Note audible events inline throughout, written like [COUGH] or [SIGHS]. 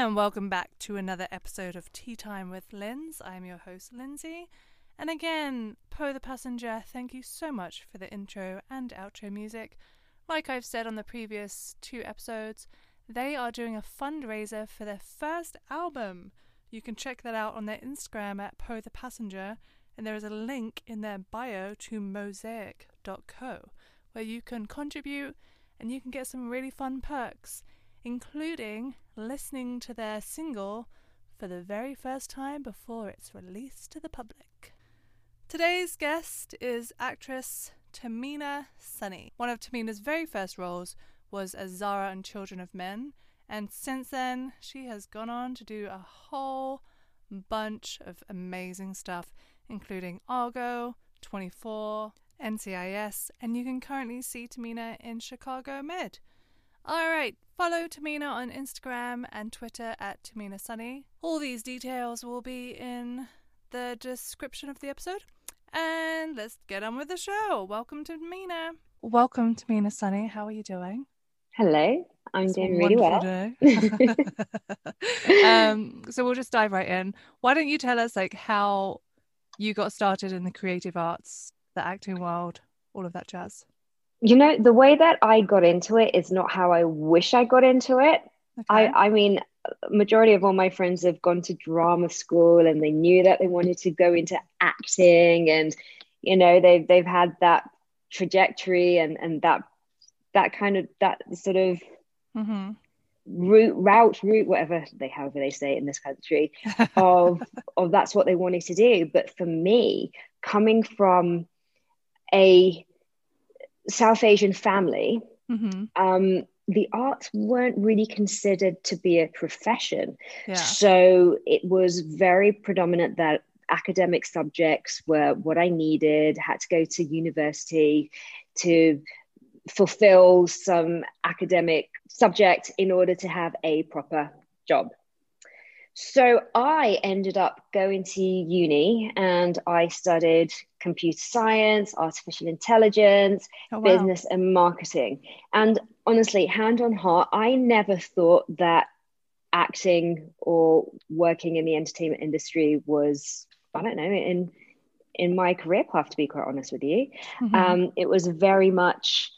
And welcome back to another episode of Tea Time with Linz. I'm your host, Lindsay. And again, Poe the Passenger, thank you so much for the intro and outro music. Like I've said on the previous two episodes, they are doing a fundraiser for their first album. You can check that out on their Instagram at Poe the Passenger, and there is a link in their bio to mosaic.co where you can contribute and you can get some really fun perks, including listening to their single for the very first time before it's released to the public. Today's guest is actress Tamina Sunny. One of Tamina's very first roles was as Zara in Children of Men, and since then she has gone on to do a whole bunch of amazing stuff, including Argo, 24, NCIS, and you can currently see Tamina in Chicago Med. Alright, follow Tamina on Instagram and Twitter at Tamina Soni. All these details will be in the description of the episode. And let's get on with the show. Welcome to Tamina. Welcome to Tamina Sunny. How are you doing? Hello, I'm it's doing really well. [LAUGHS] [LAUGHS] um, so we'll just dive right in. Why don't you tell us like how you got started in the creative arts, the acting world, all of that jazz? You know, the way that I got into it is not how I wish I got into it. Okay. I, I mean, majority of all my friends have gone to drama school and they knew that they wanted to go into acting and you know they've they've had that trajectory and and that that kind of that sort of mm-hmm. route route route whatever they however they say it in this country of [LAUGHS] of that's what they wanted to do but for me coming from a south asian family mm-hmm. um the arts weren't really considered to be a profession yeah. so it was very predominant that academic subjects were what i needed had to go to university to fulfill some academic subject in order to have a proper job. So I ended up going to uni and I studied computer science, artificial intelligence, oh, wow. business, and marketing. And honestly, hand on heart, I never thought that acting or working in the entertainment industry was, I don't know, in in my career path, to be quite honest with you. Mm-hmm. Um, it was very much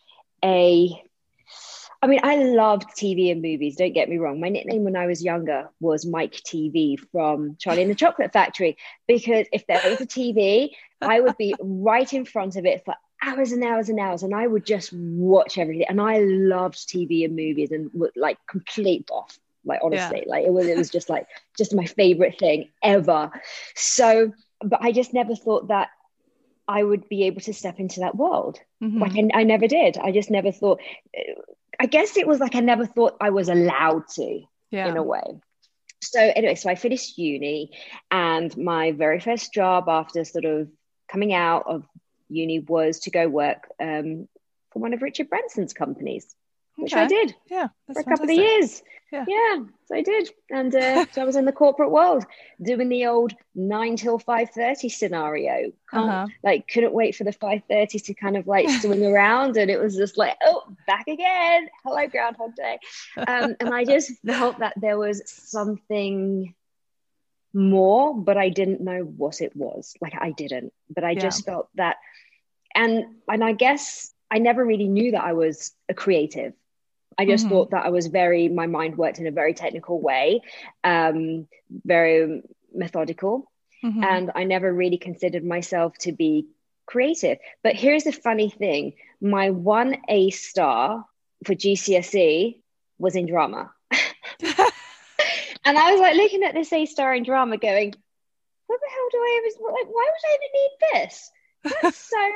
a I mean, I loved TV and movies. Don't get me wrong. My nickname when I was younger was Mike TV from Charlie and the Chocolate Factory because if there was a TV, I would be right in front of it for hours and hours and hours, and I would just watch everything. And I loved TV and movies and like complete off. Like honestly, yeah. like it was it was just like just my favorite thing ever. So, but I just never thought that I would be able to step into that world. Mm-hmm. Like I, I, never did. I just never thought. I guess it was like I never thought I was allowed to. Yeah. In a way. So anyway, so I finished uni, and my very first job after sort of coming out of uni was to go work um, for one of Richard Branson's companies which okay. I did. Yeah, for a couple of years. Yeah, yeah so I did, and uh, [LAUGHS] so I was in the corporate world doing the old nine till five thirty scenario. Uh-huh. Like, couldn't wait for the five thirty to kind of like [LAUGHS] swing around, and it was just like, oh, back again. Hello, Groundhog Day. Um, and I just [LAUGHS] felt that there was something more, but I didn't know what it was. Like, I didn't, but I yeah. just felt that, and and I guess I never really knew that I was a creative I just mm-hmm. thought that I was very, my mind worked in a very technical way, um, very methodical. Mm-hmm. And I never really considered myself to be creative. But here's the funny thing my one A star for GCSE was in drama. [LAUGHS] and I was like looking at this A star in drama going, what the hell do I ever, like, why would I ever need this? That's so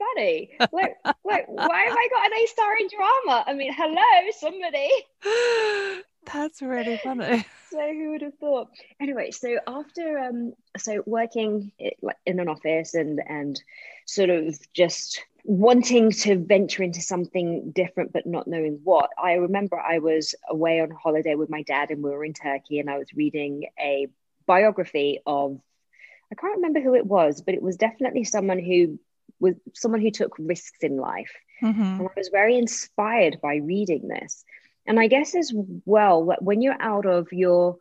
funny. Like, like, why have I got an A star in drama? I mean, hello, somebody. [LAUGHS] That's really funny. [LAUGHS] So who would have thought? Anyway, so after um, so working like in an office and and sort of just wanting to venture into something different but not knowing what i remember i was away on holiday with my dad and we were in turkey and i was reading a biography of i can't remember who it was but it was definitely someone who was someone who took risks in life. Mm-hmm. And I was very inspired by reading this. and i guess as well when you're out of your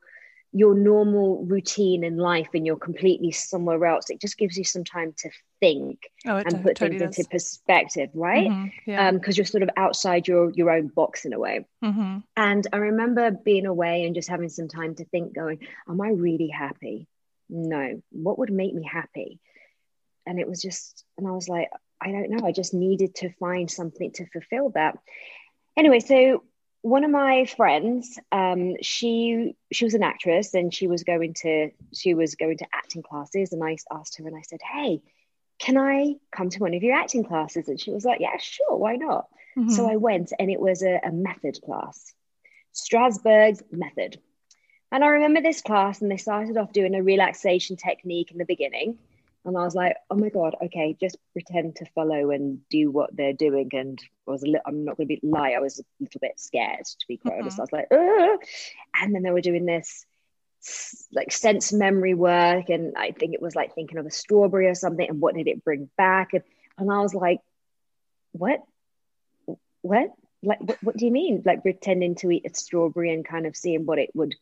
your normal routine in life and you're completely somewhere else it just gives you some time to think oh, and put totally things does. into perspective right Mm-hmm. Yeah. because you're sort of outside your your own box in a way mm-hmm. and i remember being away and just having some time to think going am i really happy no what would make me happy and it was just and i was like i don't know i just needed to find something to fulfill that anyway so one of my friends um she she was an actress and she was going to she was going to acting classes and i asked her and i said hey can i come to one of your acting classes and she was like yeah sure why not Mm-hmm. so I went, and it was a, a method class, Strasberg's method. And I remember this class, and they started off doing a relaxation technique in the beginning. And I was like, oh my God, okay, just pretend to follow and do what they're doing. And I was a li- I'm not going to be lie, I was a little bit scared, to be quite honest. Mm-hmm. I was like, Ugh. and then they were doing this like sense memory work. And I think it was like thinking of a strawberry or something. And what did it bring back? And, and I was like, what? What? Like, what, what do you mean? Like pretending to eat a strawberry and kind of seeing what it would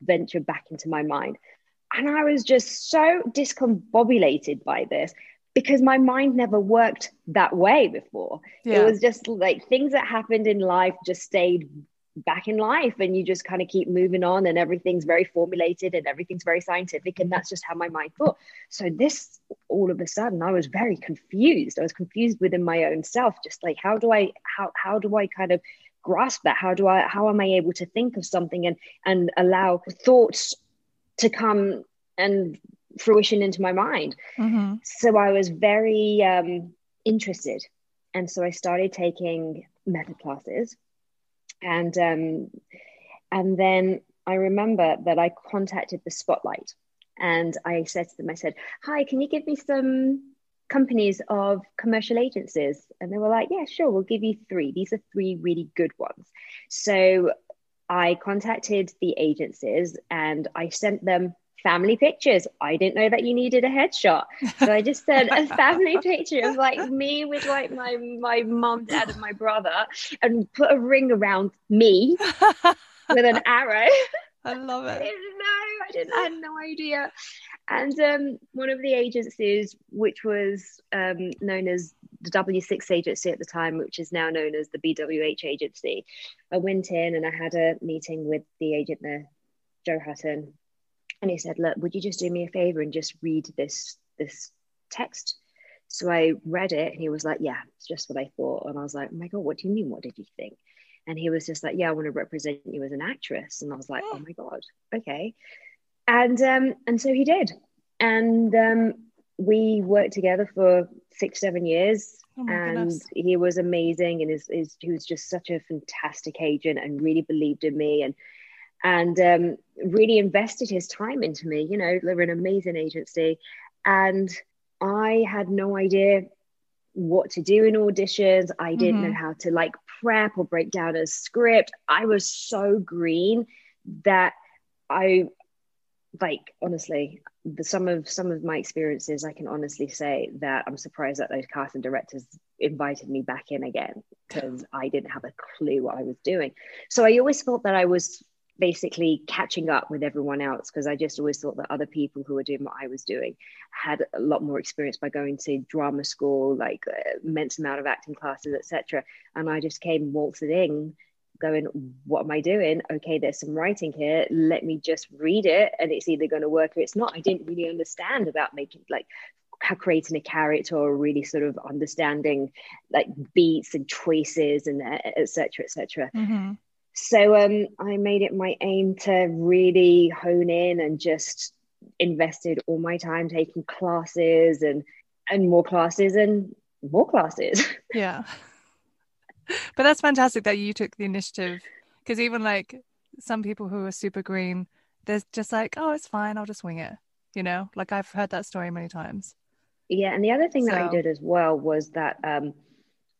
venture back into my mind. And I was just so discombobulated by this because my mind never worked that way before. Yeah. It was just like things that happened in life just stayed back in life and you just kind of keep moving on and everything's very formulated and everything's very scientific and that's just how my mind thought so this all of a sudden i was very confused i was confused within my own self just like how do i how how do i kind of grasp that how do i how am i able to think of something and and allow thoughts to come and fruition into my mind. Mm-hmm. so i was very um interested. And so i started taking method classes. And um and then i remember that i contacted the spotlight and i said to them i said hi can you give me some companies of commercial agencies? And they were like yeah sure we'll give you three. These are three really good ones. So i contacted the agencies and i sent them family pictures. I didn't know that you needed a headshot so i just sent a [LAUGHS] family picture of like me with like my my mom dad and my brother and put a ring around me [LAUGHS] with an arrow I love it. know. I didn't. I had no idea. And um, one of the agencies, which was um, known as the W6 agency at the time, which is now known as the BWH agency, I went in and I had a meeting with the agent there, Joe Hutton, and he said, "Look, would you just do me a favor and just read this this text?" So I read it, and he was like, "Yeah, it's just what I thought." And I was like, "Oh my god, what do you mean? What did you think?" And he was just like, "Yeah, I want to represent you as an actress." And I was like, "Oh my god, okay." And um, and so he did, and um, we worked together for six, seven years. Oh and goodness. he was amazing, and is is he was just such a fantastic agent, and really believed in me, and and um, really invested his time into me. You know, they're an amazing agency, and I had no idea what to do in auditions. I didn't Mhm. know how to like prep or break down a script. I was so green that I like honestly the some of some of my experiences I can honestly say that I'm surprised that those casting directors invited me back in again because I didn't have a clue what I was doing. So I always felt that I was basically catching up with everyone else because I just always thought that other people who were doing what I was doing had a lot more experience by going to drama school, like uh, immense amount of acting classes, etc. And I just came waltzing in, going, "What am I doing? Okay, there's some writing here. Let me just read it, and it's either going to work or it's not." I didn't really understand about making like creating a character or really sort of understanding like beats and choices and etc etc Mm-hmm. So um, I made it my aim to really hone in and just invested all my time taking classes and and more classes and more classes. [LAUGHS] Yeah. But that's fantastic that you took the initiative because even like some people who are super green, there's just like, oh, it's fine, I'll just wing it. You know, like I've heard that story many times. yeah, and the other thing that I did as well was that um,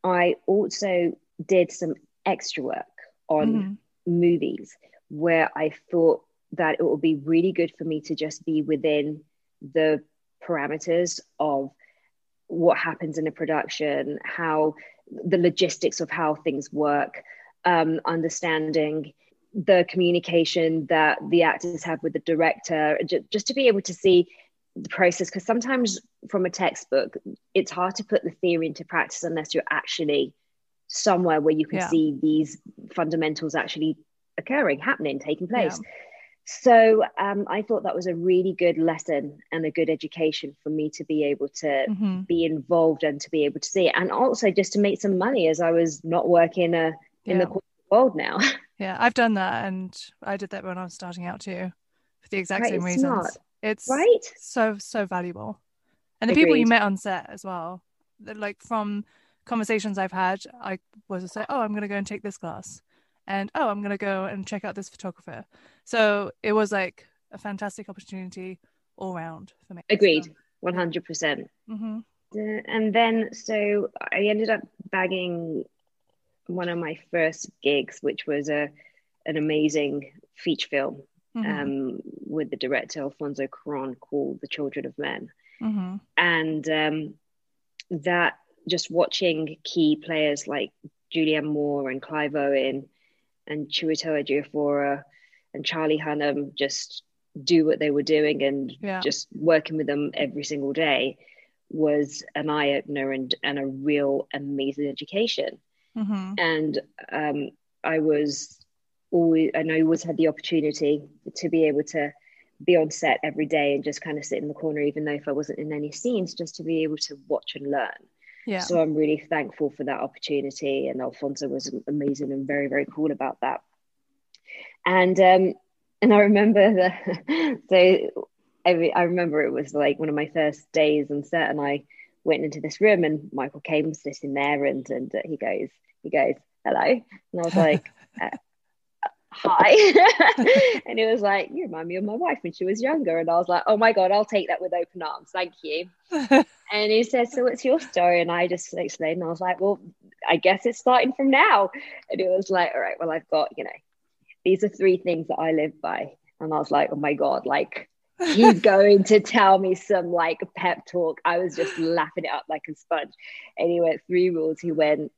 I also did some extra work on Mhm. movies where I thought that it would be really good for me to just be within the parameters of what happens in a production, how the logistics of how things work, um, understanding the communication that the actors have with the director, just to be able to see the process. Because sometimes from a textbook, it's hard to put the theory into practice unless you're actually somewhere where you can yeah. see these fundamentals actually occurring, happening, taking place. Yeah. So um, I thought that was a really good lesson and a good education for me to be able to mm-hmm. be involved and to be able to see it, and also just to make some money as I was not working uh, in yeah. the world now. [LAUGHS] Yeah, I've done that, and I did that when I was starting out too, for the exact right, same reasons. Smart. It's right, so so valuable, and the Agreed. people you met on set as well. Like from conversations I've had, I was to say, "Oh, I'm going to go and take this class," and "Oh, I'm going to go and check out this photographer." So it was like a fantastic opportunity all round for me. Agreed, one hundred percent. Mm-hmm. And then, so I ended up bagging one of my first gigs, which was a an amazing feature film mm-hmm. um, with the director Alfonso Cuarón called The Children of Men, mm-hmm. and um, that just watching key players like Julianne Moore and Clive Owen and Chiwetel Ejiofor and Charlie Hunnam just do what they were doing and yeah. just working with them every single day was an eye opener and, and a real amazing education. Mm-hmm. And um, I was always, and I always had the opportunity to be able to be on set every day and just kind of sit in the corner, even though if I wasn't in any scenes, just to be able to watch and learn. Yeah. So I'm really thankful for that opportunity. And Alfonso was amazing and very, very cool about that. And um, and I remember the [LAUGHS] so every I remember it was like one of my first days on set, and I went into this room, and Michael Caine was sitting there, and and he goes, he goes, hello. And I was like, [LAUGHS] uh, hi. [LAUGHS] and he was like, you remind me of my wife when she was younger. And I was like, oh my God, I'll take that with open arms. Thank you. [LAUGHS] and he said, so what's your story? And I just explained. And I was like, well, I guess it's starting from now. And he was like, all right, well, I've got, you know, these are three things that I live by. And I was like, oh my God, like, he's [LAUGHS] going to tell me some like pep talk. I was just laughing it up like a sponge. And he went, three rules. He went,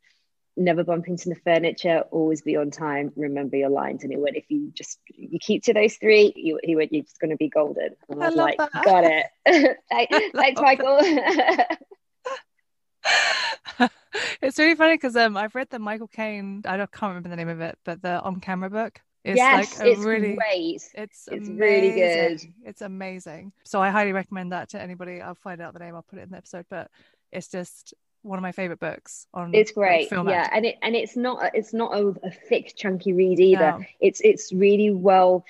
never bump into the furniture, always be on time, remember your lines. And he went, if you just you keep to those three, you, he went, you're just going to be golden. And I was I like, that. got it. [LAUGHS] [LAUGHS] Thanks, Michael. [LAUGHS] it's really funny because um, I've read the Michael Caine. I don't, can't remember the name of it, but the on camera book. It's yes, like it's really great. It's, it's really good. It's amazing. So I highly recommend that to anybody. I'll find out the name. I'll put it in the episode. But it's just one of my favorite books on it's great like, yeah and it and it's not it's not a, a thick chunky read either no. it's it's really well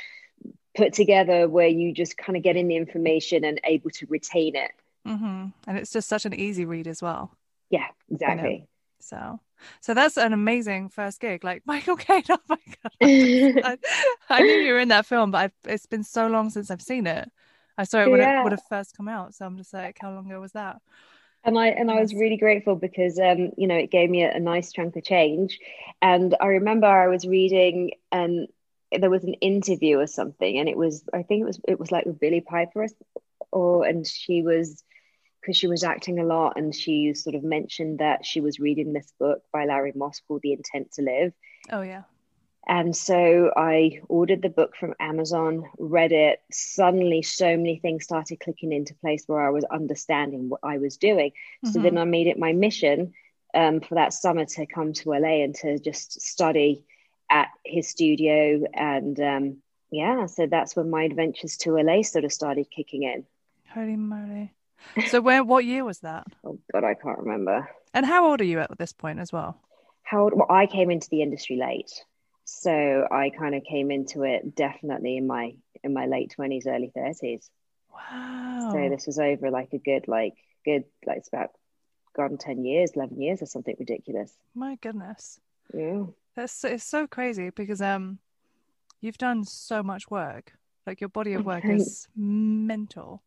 put together where you just kind of get in the information and able to retain it mm-hmm. and it's just such an easy read as well yeah exactly so so that's an amazing first gig like [LAUGHS] michael caine oh my god I, I, knew you were in that film but I've, it's been so long since i've seen it i saw it when yeah. it would have first come out so i'm just like how long ago was that and I and I was really grateful because um, you know it gave me a, a, nice chunk of change, and I remember I was reading and there was an interview or something, and it was I think it was it was like with Billie Piper, or and she was because she was acting a lot, and she sort of mentioned that she was reading this book by Larry Moss called The Intent to Live. Oh yeah. And so I ordered the book from Amazon, read it. Suddenly, so many things started clicking into place where I was understanding what I was doing. Mm-hmm. So then I made it my mission um, for that summer to come to LA and to just study at his studio. And um, yeah, so that's when my adventures to LA sort of started kicking in. Holy moly. So, where, what year was that? [LAUGHS] oh, God, I can't remember. And how old are you at this point as well? How old? Well, I came into the industry late so I kind of came into it definitely in my in my late twenties, early thirties. Wow! So this was over like a good like good like it's about gone ten years, eleven years, or something ridiculous. My goodness. Yeah. That's it's so crazy because um, you've done so much work. Like your body of [LAUGHS] work is mental.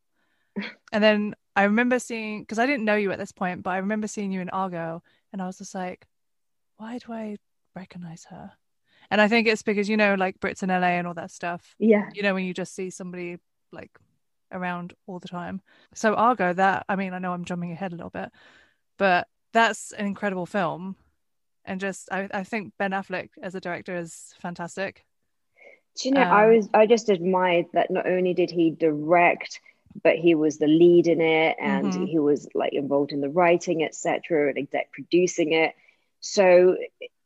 And then I remember seeing because I didn't know you at this point, but I remember seeing you in Argo, and I was just like, why do I recognize her? And I think it's because, you know, like Brits in LA and all that stuff. Yeah. You know, when you just see somebody like around all the time. So Argo, that I mean, I know I'm jumping ahead a little bit, but that's an incredible film. and just I, I think Ben Affleck as a director is fantastic. Do you know, um, I was I just admired that not only did he direct, but he was the lead in it, and mm-hmm. he was like involved in the writing, etc., and exec producing it. So,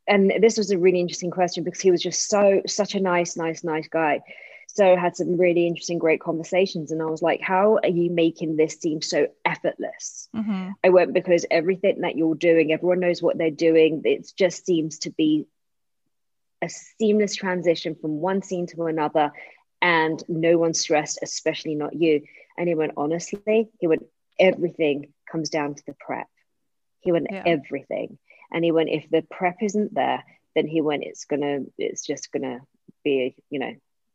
and this was a really interesting question because he was just so such a nice, nice, nice guy. So had some really interesting, great conversations, and I was like, "How are you making this seem so effortless?" Mm-hmm. I went because everything that you're doing, everyone knows what they're doing. It just seems to be a seamless transition from one scene to another and no one's stressed, especially not you. And he went, honestly, he went, everything comes down to the prep. He went, yeah. everything. And he went, if the prep isn't there, then he went, it's gonna, it's just gonna be, a, you know,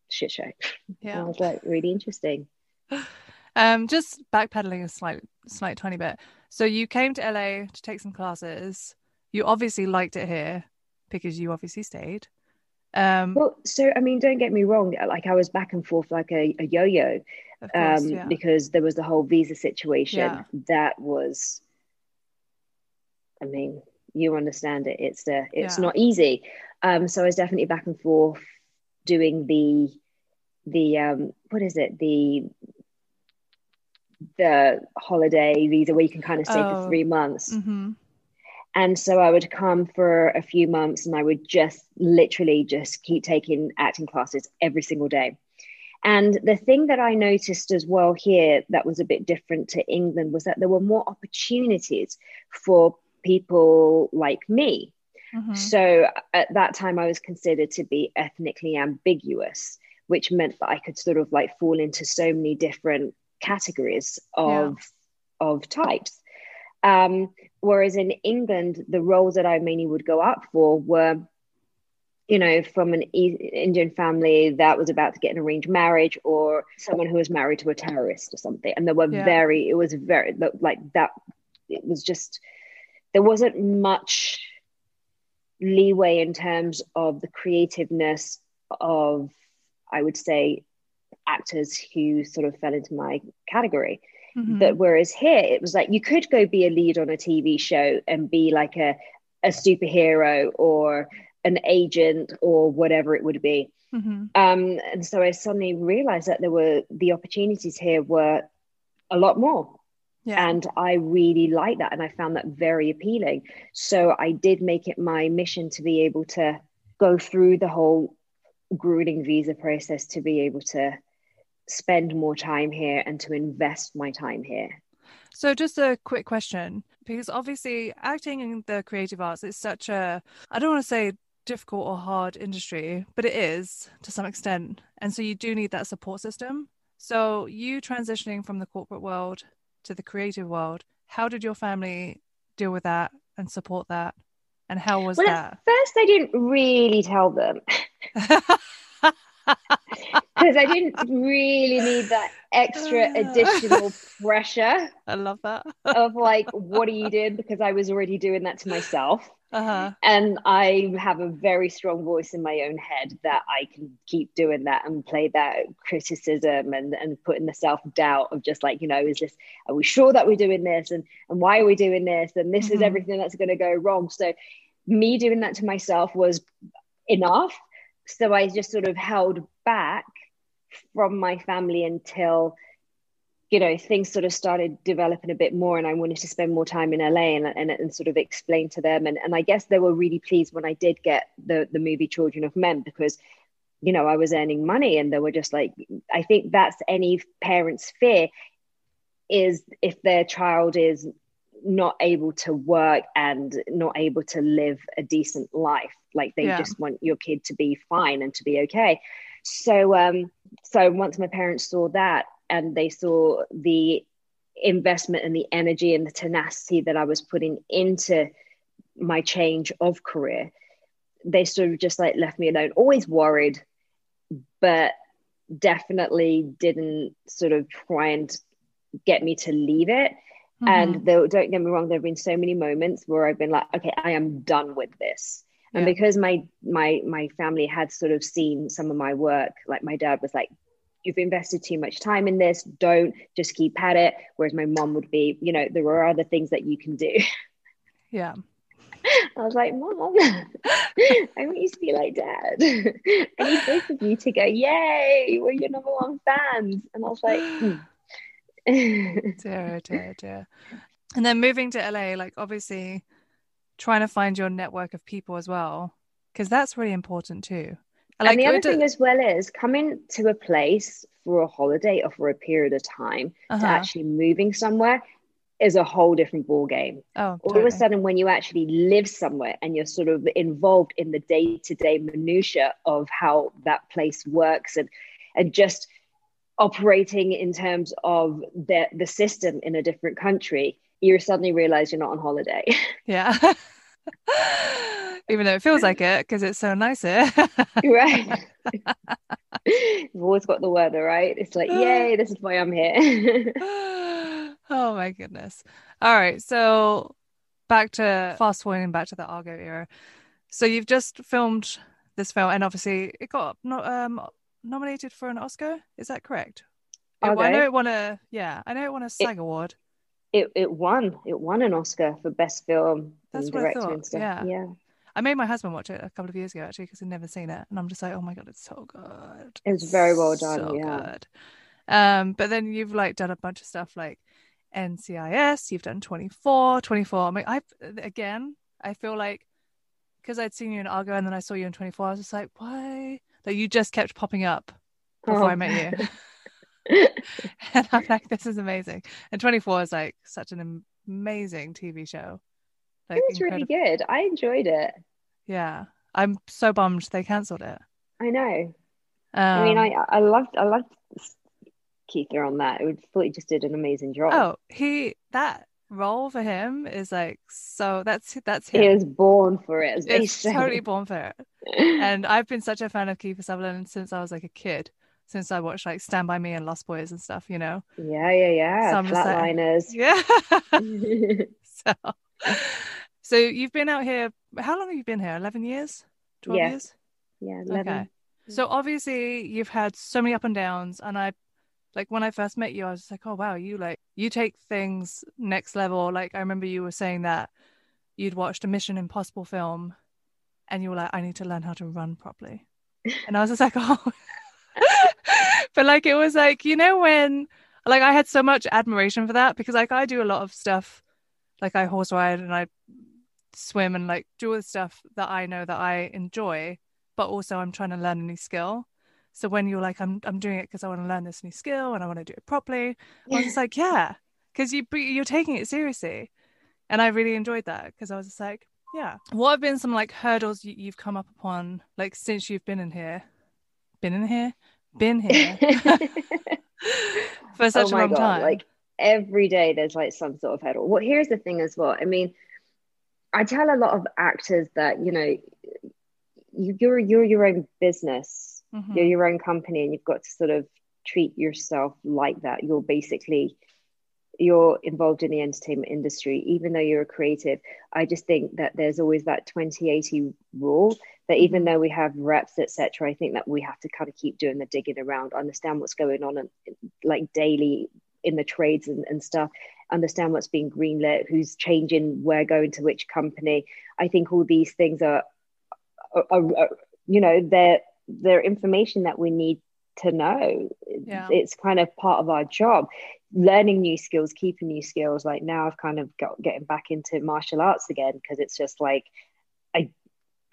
shit show. Yeah. And I was like, really interesting. [SIGHS] Um, just backpedaling a slight, slight tiny bit. So you came to LA to take some classes. You obviously liked it here because you obviously stayed. Um, well, so I mean, don't get me wrong. Like I was back and forth like a, a yo-yo, course, um, yeah. because there was the whole visa situation yeah. that was. I mean, you understand it. It's the it's yeah. not easy. Um, so I was definitely back and forth doing the the um what is it the the holiday visa where you can kind of stay oh. for three months. Mm-hmm. And so I would come for a few months and I would just literally just keep taking acting classes every single day. And the thing that I noticed as well here that was a bit different to England was that there were more opportunities for people like me. Mm-hmm. So at that time, I was considered to be ethnically ambiguous, which meant that I could sort of like fall into so many different categories of yeah. of types. Um, whereas in England, the roles that I mainly would go up for were, you know, from an e- Indian family that was about to get an arranged marriage or someone who was married to a terrorist or something. And there were yeah. very, it was very, like that, it was just, there wasn't much leeway in terms of the creativeness of, I would say, actors who sort of fell into my category. Mm-hmm. But whereas here, it was like you could go be a lead on a TV show and be like a, a superhero or an agent or whatever it would be. Mm-hmm. Um, and so I suddenly realized that there were the opportunities here were a lot more. Yeah. And I really like that. And I found that very appealing. So I did make it my mission to be able to go through the whole grueling visa process to be able to spend more time here and to invest my time here. So, just a quick question because obviously, acting in the creative arts is such a, I don't want to say difficult or hard industry, but it is to some extent. And so, you do need that support system. So, you transitioning from the corporate world to the creative world, how did your family deal with that and support that? And how was well, that? At first, I didn't really tell them. [LAUGHS] because I didn't really need that extra [LAUGHS] additional pressure. I love that. of like, what are you [LAUGHS] doing? Because I was already doing that to myself. Uh-huh. And I have a very strong voice in my own head that I can keep doing that and play that criticism and, and putting the self doubt of just like, you know, is this, are we sure that we're doing this? And, and why are we doing this? And this mm-hmm. is everything that's going to go wrong. So, me doing that to myself was enough. So, I just sort of held back from my family until you know things sort of started developing a bit more and i wanted to spend more time in la and, and, and sort of explain to them and, and i guess they were really pleased when i did get the, the movie children of men because you know i was earning money and they were just like i think that's any parent's fear is if their child is not able to work and not able to live a decent life like they yeah. just want your kid to be fine and to be okay so um so once my parents saw that and they saw the investment and the energy and the tenacity that I was putting into my change of career, they sort of just like left me alone, always worried, but definitely didn't sort of try and get me to leave it. Mm-hmm. And though, don't get me wrong, there have been so many moments where I've been like, okay, I am done with this and because my my my family had sort of seen some of my work like my dad was like you've invested too much time in this don't just keep at it whereas my mom would be you know there are other things that you can do yeah [LAUGHS] I was like, Mom, I want you to be like Dad. I need both of you to go, Yay, we're your number one fans. And I was like, hmm. [GASPS] dear, dear, dear. And then moving to LA, like obviously trying to find your network of people as well, because that's really important too. Like, and the other thing as well is coming to a place for a holiday or for a period of time uh-huh. to actually moving somewhere is a whole different ball game. Oh, all of a sudden, when you actually live somewhere and you're sort of involved in the day to day minutia of how that place works and and just operating in terms of the the system in a different country, you suddenly realize you're not on holiday. [LAUGHS] Yeah. [LAUGHS] Even though it feels like [LAUGHS] it because it's so nice here. [LAUGHS] right. [LAUGHS] You've always got the weather, right? It's like, yay, this is why I'm here. oh my goodness. All right. So back to fast forwarding back to the Argo era. So you've just filmed this film and obviously it got not um nominated for an Oscar. Is that correct? Okay. I know it won a yeah, I know it won a SAG it, award. It it won. It won an Oscar for best film That's and director and stuff. Yeah. Yeah. I made my husband watch it a couple of years ago actually because he'd never seen it, and I'm just like, oh my god, it's so good. It's very well done. So yeah. Good. Um, but then you've like done a bunch of stuff like NCIS. You've done 24, 24. I mean, I again, I feel like because I'd seen you in Argo and then I saw you in 24. I was just like, why? Like you just kept popping up before oh. I met you. [LAUGHS] [LAUGHS] and I'm like, this is amazing. And 24 is like such an amazing TV show. Like, it was incredible. really good. I enjoyed it. Yeah, I'm so bummed they cancelled it. I know. Um, I mean, I um, I loved I loved Keith on that. It thought he just did an amazing job. Oh, he that role for him is like so. That's that's him. He was born for it. He's totally born for it. [LAUGHS] and I've been such a fan of Kiefer Sutherland since I was like a kid. Since I watched like Stand by Me and Lost Boys and stuff, you know. Yeah, yeah, yeah. So Flatliners. Like, [LAUGHS] yeah. [LAUGHS] so so you've been out here. How long have you been here? Eleven years? Twelve yeah. years? Yeah. 11. Okay. So obviously you've had so many up and downs, and I, like when I first met you, I was like, oh wow, you like you take things next level. Like I remember you were saying that you'd watched a Mission Impossible film, and you were like, I need to learn how to run properly, and I was just like, [LAUGHS] oh. [LAUGHS] but like it was like you know when like I had so much admiration for that because like I do a lot of stuff like I horse ride and I swim and like do all the stuff that I know that I enjoy, but also I'm trying to learn a new skill. So when you're like, I'm I'm doing it because I want to learn this new skill and I want to do it properly, I was just [LAUGHS] like, yeah, because you you're taking it seriously, and I really enjoyed that because I was just like, yeah. What have been some like hurdles you, you've come up upon like since you've been in here, been in here, been here [LAUGHS] [LAUGHS] for oh such oh a long God, time? Like every day, there's like some sort of hurdle. Well, here's the thing as well. I mean I tell a lot of actors that you know you're you're your own business, mm-hmm. you're your own company, and you've got to sort of treat yourself like that. You're basically you're involved in the entertainment industry, even though you're a creative. I just think that there's always that 2080 rule that even mm-hmm. though we have reps, etc., I think that we have to kind of keep doing the digging around, understand what's going on, and like daily in the trades and, and stuff understand what's being greenlit who's changing where going to which company. I think all these things are, are, are, are you know they're they're information that we need to know. Yeah. it's kind of part of our job. Learning new skills keeping new skills. Like now i've kind of got getting back into martial arts again because it's just like i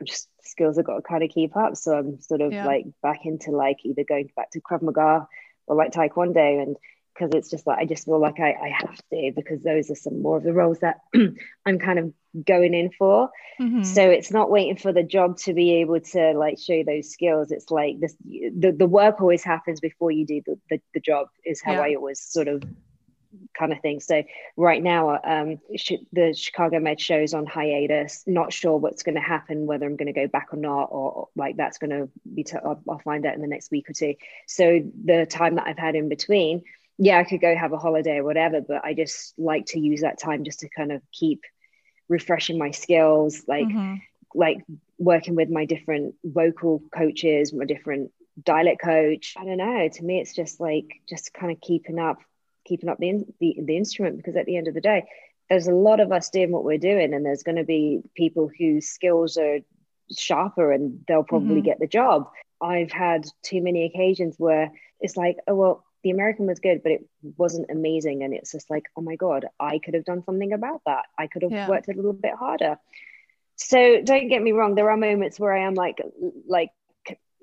just skills i've got to kind of keep up. So i'm sort of yeah. like back into like either going back to krav maga or like taekwondo. And because it's just like I just feel like I, I have to because those are some more of the roles that [CLEARS THROAT] I'm kind of going in for. Mm-hmm. So it's not waiting for the job to be able to like show those skills. It's like this the, the work always happens before you do the, the, the job is how yeah. I always sort of kind of thing. So right now, um, sh- the Chicago Med show is on hiatus. Not sure what's going to happen, whether I'm going to go back or not, or, or like that's going to be. T- I'll, I'll find out in the next week or two. So the time that I've had in between, yeah, I could go have a holiday or whatever, but I just like to use that time just to kind of keep refreshing my skills, like mm-hmm. like working with my different vocal coaches, my different dialect coach. I don't know. To me, it's just like just kind of keeping up, keeping up the the, the instrument because at the end of the day, there's a lot of us doing what we're doing, and there's going to be people whose skills are sharper and they'll probably mm-hmm. get the job. I've had too many occasions where it's like, oh, well, the American was good, but it wasn't amazing. And it's just like, oh my God, I could have done something about that. I could have yeah. worked a little bit harder. So don't get me wrong, there are moments where I am like, like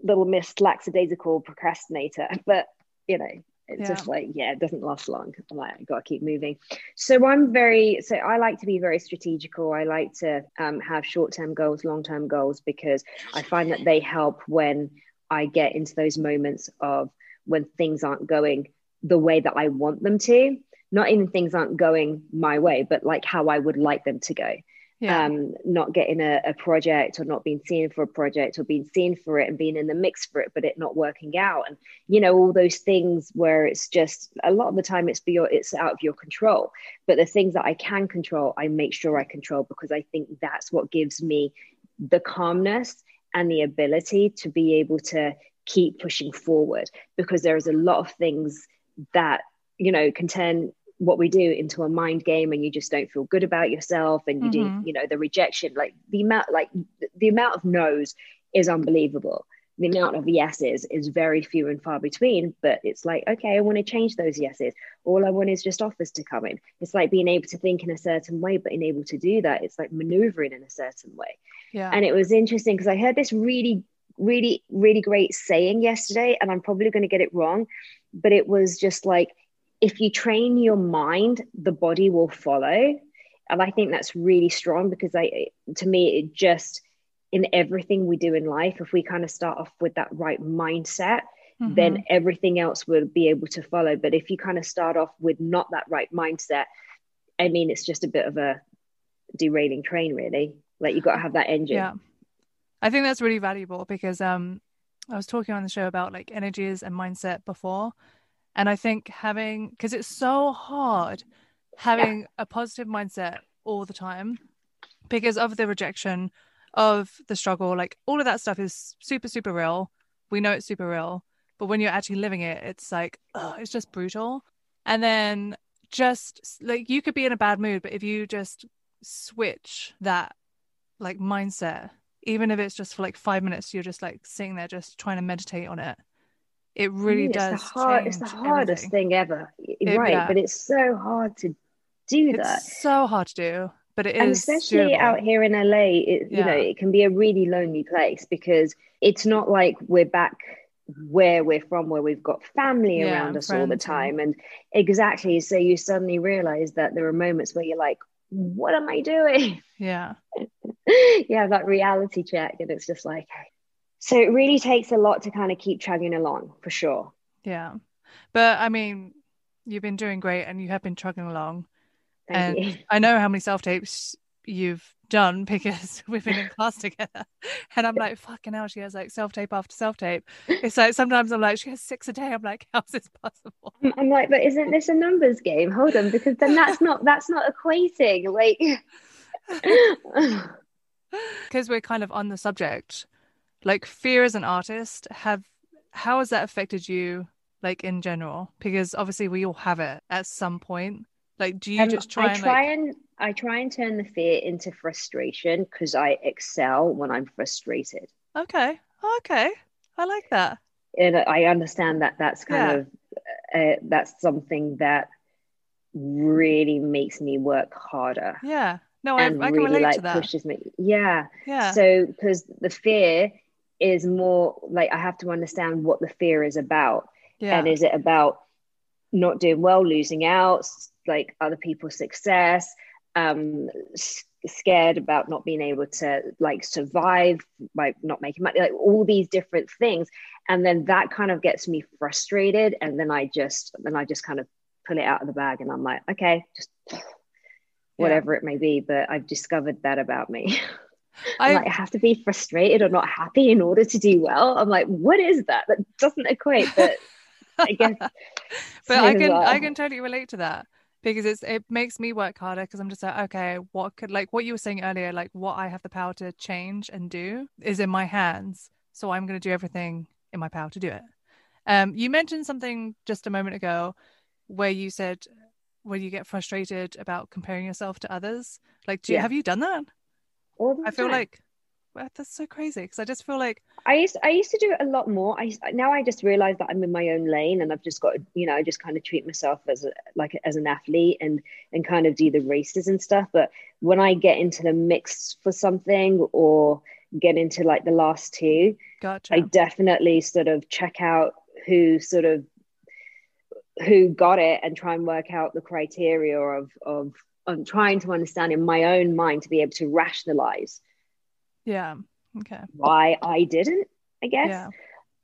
little missed lackadaisical procrastinator, [LAUGHS] but you know, it's yeah. just like yeah it doesn't last long i'm like i gotta keep moving so i'm very so i like to be very strategical i like to um, have short-term goals long-term goals because i find that they help when i get into those moments of when things aren't going the way that i want them to not even things aren't going my way but like how i would like them to go yeah. um, not getting a, a, project or not being seen for a project or being seen for it and being in the mix for it, but it not working out. And, you know, all those things where it's just a lot of the time it's beyond, it's out of your control. But the things that I can control, I make sure I control because I think that's what gives me the calmness and the ability to be able to keep pushing forward because there is a lot of things that, you know, can turn what we do into a mind game and you just don't feel good about yourself and you mm-hmm. do you know the rejection like the amount like the amount of no's is unbelievable. The amount of yeses is very few and far between but it's like okay i want to change those yeses. All i want is just offers to come in. It's like being able to think in a certain way but being able to do that it's like maneuvering in a certain way. Yeah. And it was interesting because i heard this really really really great saying yesterday and i'm probably going to get it wrong but it was just like if you train your mind, the body will follow. And I think that's really strong because I, to me, it just in everything we do in life, if we kind of start off with that right mindset, mm-hmm. then everything else will be able to follow. But if you kind of start off with not that right mindset, I mean, it's just a bit of a derailing train, really. Like you got to have that engine. Yeah. I think that's really valuable because um, I was talking on the show about like energies and mindset before. And I think having, because it's so hard having yeah. a positive mindset all the time because of the rejection, of the struggle, like all of that stuff is super, super real. We know it's super real. But when you're actually living it, it's like, oh, it's just brutal. And then just like you could be in a bad mood, but if you just switch that like mindset, even if it's just for like five minutes, you're just like sitting there just trying to meditate on it it really it's does. The hard, it's the hardest everything. thing ever, it, right? Yeah. But it's so hard to do that. It's so hard to do, but it and is especially doable. out here in LA. It, yeah. You know, it can be a really lonely place because it's not like we're back where we're from where we've got family yeah, around us all the time and exactly so you suddenly realize that there are moments where you're like what am i doing [LAUGHS] yeah yeah that reality check and it's just like so it really takes a lot to kind of keep chugging along for sure. Yeah. But I mean, you've been doing great and you have been chugging along. Thank and you. [LAUGHS] I know how many self tapes you've done because [LAUGHS] we've been in [LAUGHS] class together. And I'm like, fucking hell, she has like self tape after self tape. It's like sometimes I'm like, she has six a day. I'm like, [LAUGHS] how's this possible? I'm like, but isn't this a numbers game? Hold on, because then that's not that's not equating. Like because we're kind of on the subject like fear as an artist have how has that affected you like in general because obviously we all have it at some point like do you um, just try I and try like... and I try and turn the fear into frustration because I excel when I'm frustrated. Okay. Okay. I like that. And I understand that that's kind yeah. of uh, that's something that really makes me work harder. Yeah. No, I, I can really, relate like, to that. Pushes me. Yeah. Yeah. So because the fear is more like I have to understand what the fear is about. Yeah. And is it about not doing well, losing out, like other people's success, um, scared about not being able to like survive by not making money, like all these different things. And then that kind of gets me frustrated. And then I just, then I just kind of pull it out of the bag and I'm like, okay, just whatever yeah. it may be. But I've discovered that about me. [LAUGHS] I like have to be frustrated or not happy in order to do well. I'm like, what is that? That doesn't equate. But I guess. [LAUGHS] but [LAUGHS] I can well. I can totally relate to that because it's it makes me work harder because I'm just like, okay, what could like what you were saying earlier, like what I have the power to change and do is in my hands. So I'm going to do everything in my power to do it. Um, you mentioned something just a moment ago where you said when you get frustrated about comparing yourself to others? Like, do you, yeah. have you done that? I feel time. like that's so crazy because I just feel like I used I used to do it a lot more. I now I just realize that I'm in my own lane and I've just got you know I just kind of treat myself as a, like as an athlete and and kind of do the races and stuff. But when I get into the mix for something or get into like the last two, gotcha. I definitely sort of check out who sort of who got it and try and work out the criteria of of I'm trying to understand in my own mind to be able to rationalize yeah. Okay. Why I didn't, I guess. Yeah.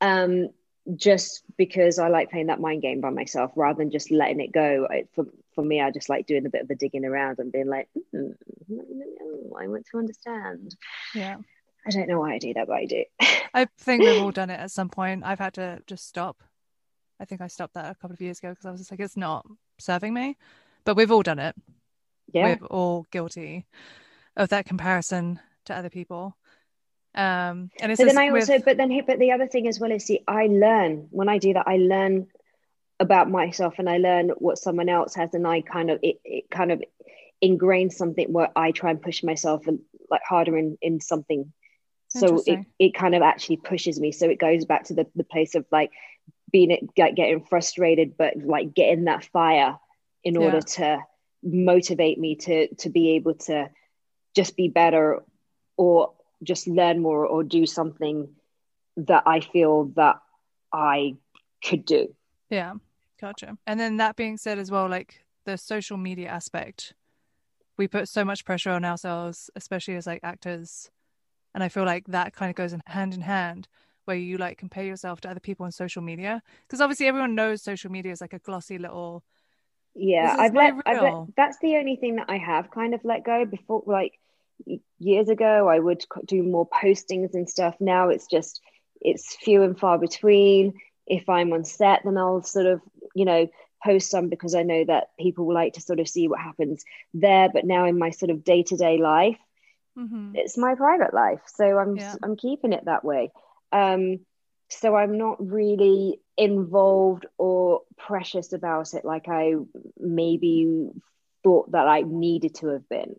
Um, just because I like playing that mind game by myself rather than just letting it go. I, for for me, I just like doing a bit of the digging around and being like, mm, I want to understand. Yeah. I don't know why I do that, but I do. I think we've all [LAUGHS] done it at some point. I've had to just stop. I think I stopped that a couple of years ago because I was just like, it's not serving me. But we've all done it. Yeah. We're all guilty of that comparison to other people. Um, and it's but then I with... also, but then, but the other thing as well is, see, I learn when I do that, I learn about myself and I learn what someone else has, and I kind of it, it kind of ingrains something where I try and push myself like harder in in something. So it, it kind of actually pushes me. So it goes back to the, the place of like being like getting frustrated, but like getting that fire in order yeah. to motivate me to to be able to just be better or just learn more or do something that I feel that I could do. Yeah, gotcha. And then that being said, as well, like the social media aspect, we put so much pressure on ourselves, especially as like actors. And I feel like that kind of goes in hand in hand where you like compare yourself to other people on social media. Because obviously everyone knows social media is like a glossy little. Yeah, I've let, I've let, that's the only thing that I have kind of let go before. Like years ago i would do more postings and stuff. Now it's just it's few and far between. If i'm on set then i'll sort of you know post some because i know that people like to sort of see what happens there. But now in my sort of day-to-day life mm-hmm. it's my private life. So i'm yeah. i'm keeping it that way. Um so i'm not really involved or precious about it like i maybe thought that i needed to have been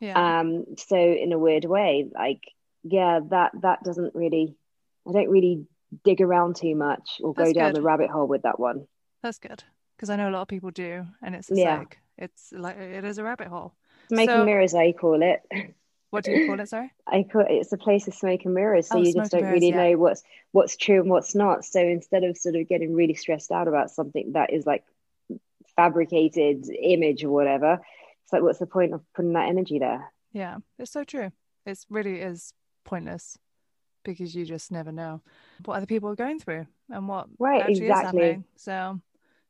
yeah. Um, so in a weird way, like, yeah, that that doesn't really I don't really dig around too much or That's go down good. the rabbit hole with that one. That's good. Because I know a lot of people do and it's yeah. like it's like it is a rabbit hole. Smoke so, and mirrors I call it. What do you call it, sorry? [LAUGHS] I call it, it's a place of smoke and mirrors. So oh, you just don't mirrors, really yeah. know what's what's true and what's not. So instead of sort of getting really stressed out about something that is like fabricated image or whatever, it's like, what's the point of putting that energy there? Yeah, it's so true. It really is pointless because you just never know what other people are going through and what right actually exactly. is happening. So,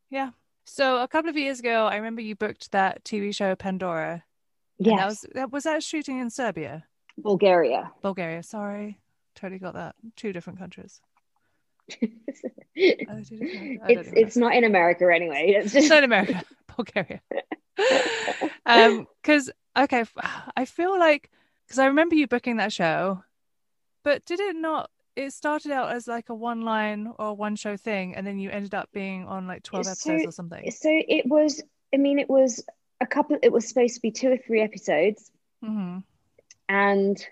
yeah. So a couple of years ago, I remember you booked that TV show Pandora. yeah That was, that was that shooting in Serbia? Bulgaria. Bulgaria. Sorry, totally got that. Two different countries. [LAUGHS] it's it's not in America anyway. It's just not in America. [LAUGHS] Bulgaria. [LAUGHS] um, because okay, I feel like because I remember you booking that show, but did it not? It started out as like a one line or one show thing, and then you ended up being on like twelve so, episodes or something. So it was. I mean, it was a couple. It was supposed to be two or three episodes, mm-hmm. and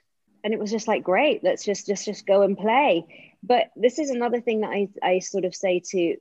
and it was just like great. Let's just just just go and play. But this is another thing that I I sort of say to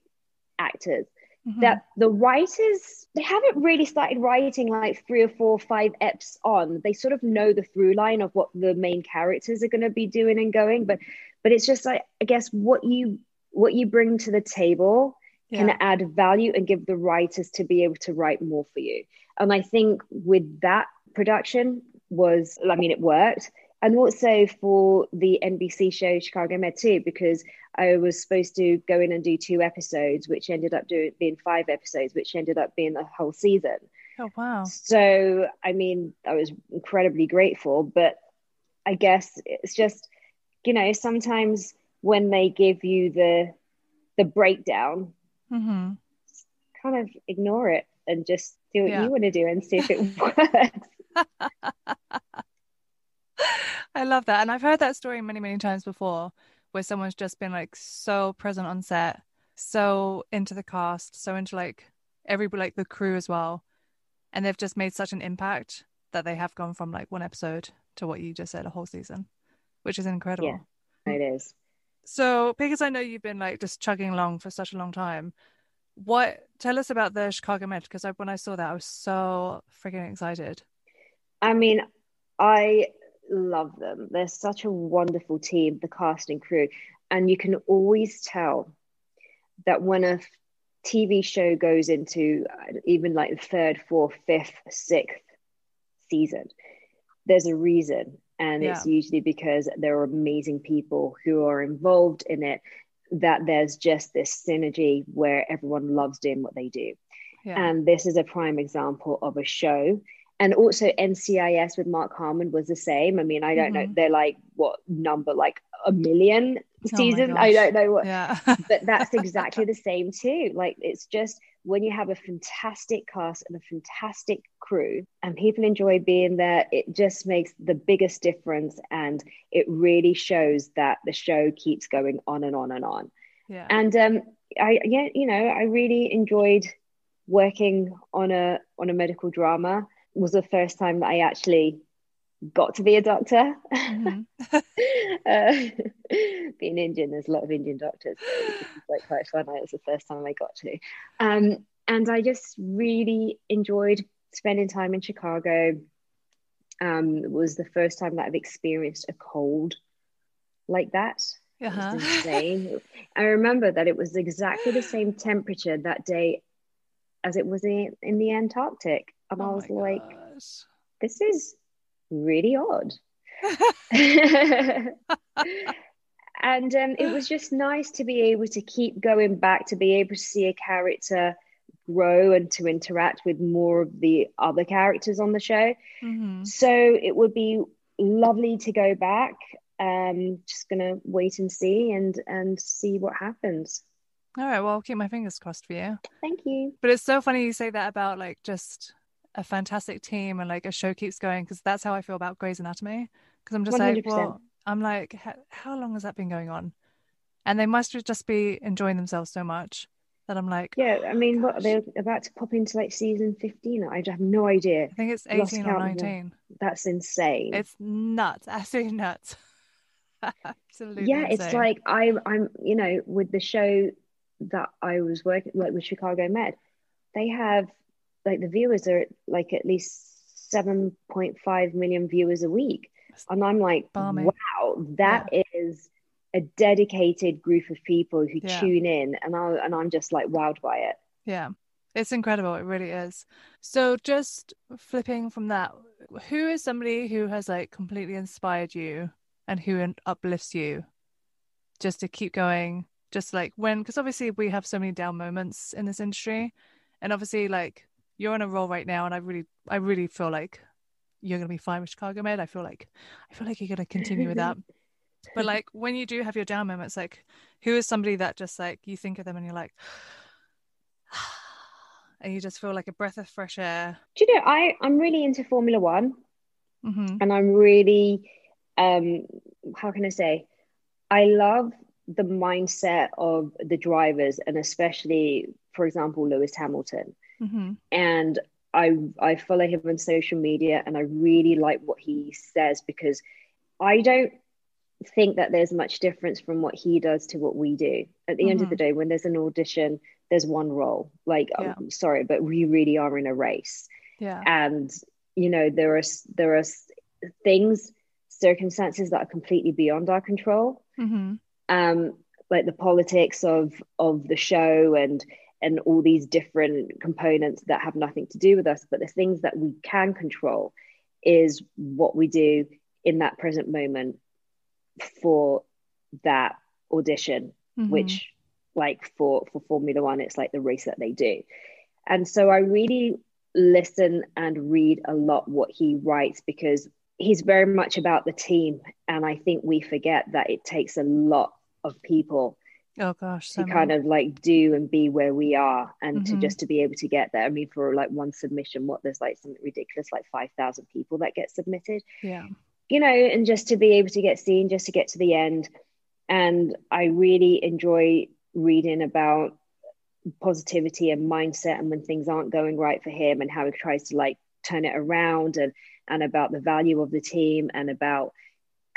actors mm-hmm. that the writers they haven't really started writing like three or four or five eps on they sort of know the through line of what the main characters are going to be doing and going but but it's just like i guess what you what you bring to the table yeah. can add value and give the writers to be able to write more for you and i think with that production was i mean it worked and also for the NBC show Chicago Med too, because I was supposed to go in and do two episodes, which ended up doing being five episodes, which ended up being the whole season. Oh wow! So I mean, I was incredibly grateful, but I guess it's just you know sometimes when they give you the the breakdown, mm-hmm. kind of ignore it and just do what yeah. you want to do and see if it [LAUGHS] works. [LAUGHS] [LAUGHS] I love that. And I've heard that story many, many times before where someone's just been like so present on set, so into the cast, so into like every like the crew as well. and they've just made such an impact that they have gone from like one episode to what you just said a whole season which is incredible yeah it is so because i know you've been like just chugging along for such a long time what tell us about the chicago med because when i saw that i was so freaking excited i mean i love them they're such a wonderful team the cast and crew and you can always tell that when a TV show goes into uh, even like the third, fourth, fifth, sixth season, there's a reason. And yeah. it's usually because there are amazing people who are involved in it, that there's just this synergy where everyone loves doing what they do. Yeah. And this is a prime example of a show. And also NCIS with Mark Harmon was the same. I mean, I don't mm-hmm. know, they're like what number, like a million oh season. Oh I don't know what, yeah. [LAUGHS] but that's [LAUGHS] exactly the same too. Like it's just when you have a fantastic cast and a fantastic crew and people enjoy being there, it just makes the biggest difference. And it really shows that the show keeps going on and on and on. Yeah. And um, I, yeah, you know, I really enjoyed working on a on a medical drama. It was the first time that I actually got to be a doctor. Mm-hmm. [LAUGHS] uh, [LAUGHS] being Indian, there's a lot of Indian doctors. So it's like quite fun. It was the first time I got to. Um, and I just really enjoyed spending time in Chicago. Um, it was the first time that I've experienced a cold like that. Uh-huh. insane. I remember that it was exactly the same temperature that day as it was in, in the Antarctic. And oh I was like, gosh. this is really odd. [LAUGHS] and um, it was just nice to be able to keep going back to be able to see a character grow and to interact with more of the other characters on the show. Mm-hmm. So it would be lovely to go back. Um, just gonna wait and see and and see what happens. All right, well, I'll keep my fingers crossed for you. Thank you. But it's so funny you say that about like just a fantastic team and like a show keeps going because that's how I feel about Grey's Anatomy. Because I'm just 100%. like, well, I'm like, how long has that been going on? And they must just be enjoying themselves so much that I'm like, yeah. I oh mean, what they're about to pop into like season 15. I have no idea. I think it's 18 or 19. That's insane. It's nuts, [LAUGHS] absolutely nuts. absolutely. Yeah, insane. it's like I'm, I'm, you know, with the show that I was working like with Chicago Med, they have like the viewers are like at least 7.5 million viewers a week and i'm like Balmy. wow that yeah. is a dedicated group of people who yeah. tune in and I and I'm just like wowed by it. Yeah. It's incredible, it really is. So just flipping from that, who is somebody who has like completely inspired you and who uplifts you just to keep going just like when because obviously we have so many down moments in this industry and obviously like you're on a roll right now, and I really, I really feel like you're gonna be fine with Chicago Med. I feel like, I feel like you're gonna continue with that. [LAUGHS] but like when you do have your down moments, like who is somebody that just like you think of them and you're like, [SIGHS] and you just feel like a breath of fresh air. Do you know I I'm really into Formula One, mm-hmm. and I'm really, um, how can I say, I love the mindset of the drivers and especially for example lewis hamilton Mm-hmm. And I I follow him on social media and I really like what he says because I don't think that there's much difference from what he does to what we do. At the mm-hmm. end of the mm-hmm. day, when there's an audition, there's one role. Like, yeah. I'm sorry, but we really are in a race. Yeah. And you know, there are there are things, circumstances that are completely beyond our control. Mm-hmm. Um, like the politics of of the show and and all these different components that have nothing to do with us but the things that we can control is what we do in that present moment for that audition mm-hmm. which like for for formula one it's like the race that they do and so i really listen and read a lot what he writes because he's very much about the team and i think we forget that it takes a lot of people oh gosh to kind of like do and be where we are and mm-hmm. to just to be able to get there. I mean for like one submission what there's like something ridiculous like 5000 people that get submitted. Yeah. You know and just to be able to get seen just to get to the end. And i really enjoy reading about positivity and mindset and when things aren't going right for him and how he tries to like turn it around and and about the value of the team and about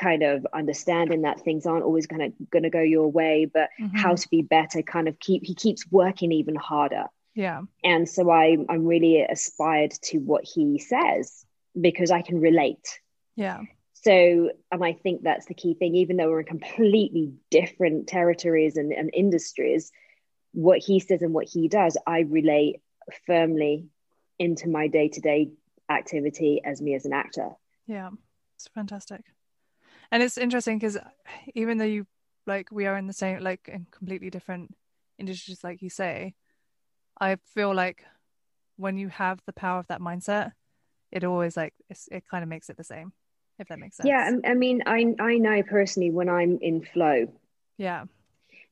kind of understanding that things aren't always gonna gonna go your way but mm-hmm. how to be better kind of keep he keeps working even harder. Yeah. And so i i'm really aspired to what he says because i can relate. Yeah. So and i think that's the key thing even though we're in completely different territories and, and industries what he says and what he does i relate firmly into my day-to-day activity as me as an actor. Yeah. It's fantastic and it's interesting because even though you like we are in the same like in completely different industries like you say i feel like when you have the power of that mindset it always like it kind of makes it the same if that makes sense. yeah i mean i i know personally when i'm in flow. Yeah.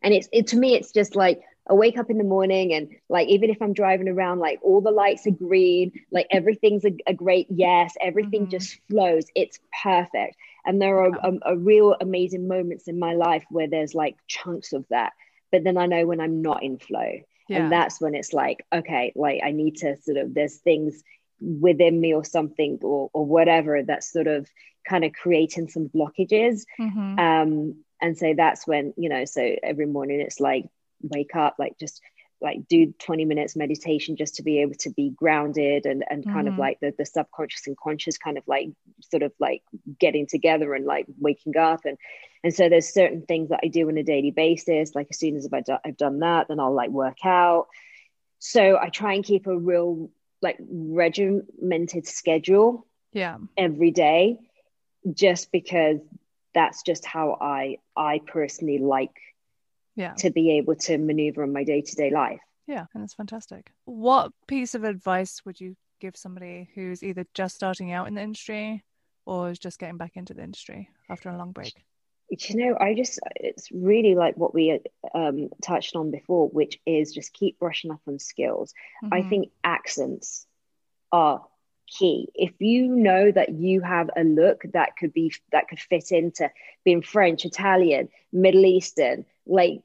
And it's it to me it's just like I wake up in the morning and like even if I'm driving around, like all the lights are green, like everything's a, a great yes, everything mm-hmm. just flows. It's perfect. And there are a, a real amazing moments in my life where there's like chunks of that. But then I know when I'm not in flow. Yeah. And that's when it's like, okay, like I need to sort of there's things within me or something or or whatever that's sort of kind of creating some blockages. Mm-hmm. Um and so that's when you know so every morning it's like wake up like just like do 20 minutes meditation just to be able to be grounded and and kind mm-hmm. of like the, the subconscious and conscious kind of like sort of like getting together and like waking up. And and so there's certain things that I do on a daily basis like as soon as I've done, I've done that then I'll like work out. So I try and keep a real like regimented schedule yeah. every day just because that's just how I I personally like yeah. to be able to maneuver in my day-to-day life. Yeah and it's fantastic. What piece of advice would you give somebody who's either just starting out in the industry or is just getting back into the industry after a long break? You know i just it's really like what we um, touched on before which is just keep brushing up on skills. Mm-hmm. i think accents are key. If you know that you have a look that could be that could fit into being french italian middle eastern like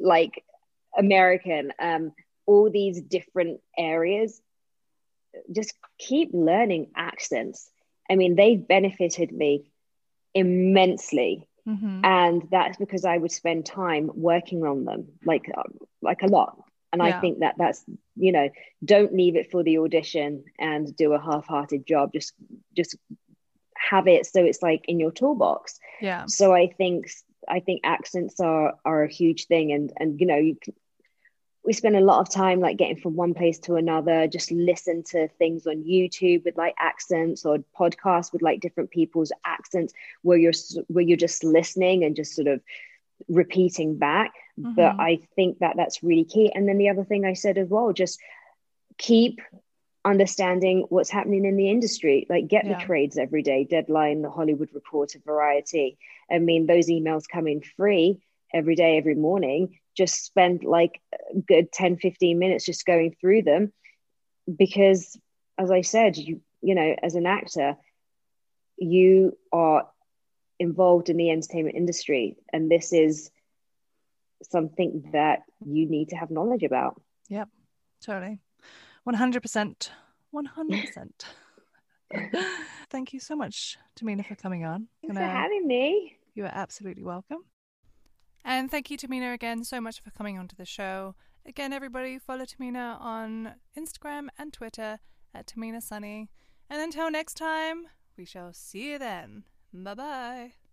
like American, um, all these different areas. Just keep learning accents. I mean, they've benefited me immensely. Mm-hmm. And that's because I would spend time working on them, like uh, like a lot. And yeah. I think that that's you know, don't leave it for the audition and do a half-hearted job. Just just have it so it's like in your toolbox. Yeah. So I think I think accents are are a huge thing, and and you know you can, we spend a lot of time like getting from one place to another. Just listen to things on YouTube with like accents or podcasts with like different people's accents, where you're where you're just listening and just sort of repeating back. Mm-hmm. But I think that that's really key. And then the other thing I said as well, just keep understanding what's happening in the industry. Like get yeah. the trades every day deadline the hollywood reporter variety. I mean those emails come in free every day every morning. Just spend like a good 10 15 minutes just going through them because as i said you you know as an actor you are involved in the entertainment industry and this is something that you need to have knowledge about. Yep totally 100%. 100%. [LAUGHS] Thank you so much, Tamina, for coming on. Thanks for um, having me. You are absolutely welcome. And thank you, Tamina, again so much for coming onto the show. Again, everybody, follow Tamina on Instagram and Twitter at Tamina Sunny. And until next time, we shall see you then. Bye bye.